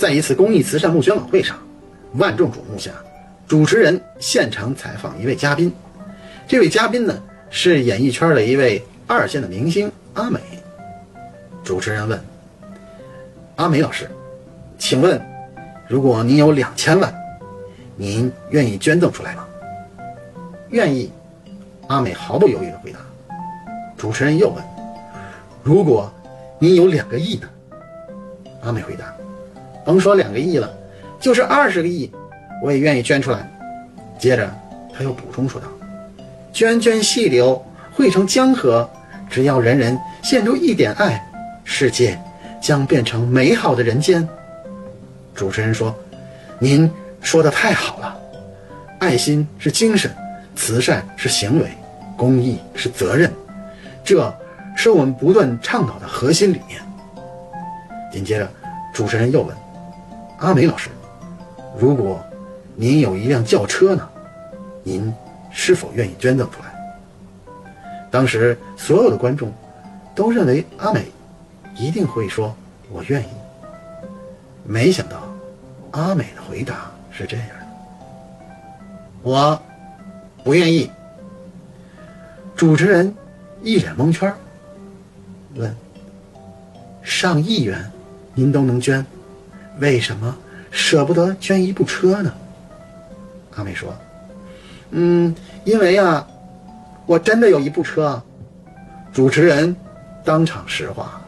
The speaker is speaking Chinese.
在一次公益慈善募捐晚会上，万众瞩目下，主持人现场采访一位嘉宾。这位嘉宾呢，是演艺圈的一位二线的明星阿美。主持人问：“阿美老师，请问，如果您有两千万，您愿意捐赠出来吗？”“愿意。”阿美毫不犹豫地回答。主持人又问：“如果您有两个亿呢？”阿美回答。甭说两个亿了，就是二十个亿，我也愿意捐出来。接着，他又补充说道：“涓涓细流汇成江河，只要人人献出一点爱，世界将变成美好的人间。”主持人说：“您说的太好了，爱心是精神，慈善是行为，公益是责任，这是我们不断倡导的核心理念。”紧接着，主持人又问。阿美老师，如果您有一辆轿车呢，您是否愿意捐赠出来？当时所有的观众都认为阿美一定会说“我愿意”。没想到阿美的回答是这样的：“我不愿意。”主持人一脸蒙圈，问：“上亿元您都能捐？”为什么舍不得捐一部车呢？阿美说：“嗯，因为啊，我真的有一部车。”主持人当场石化。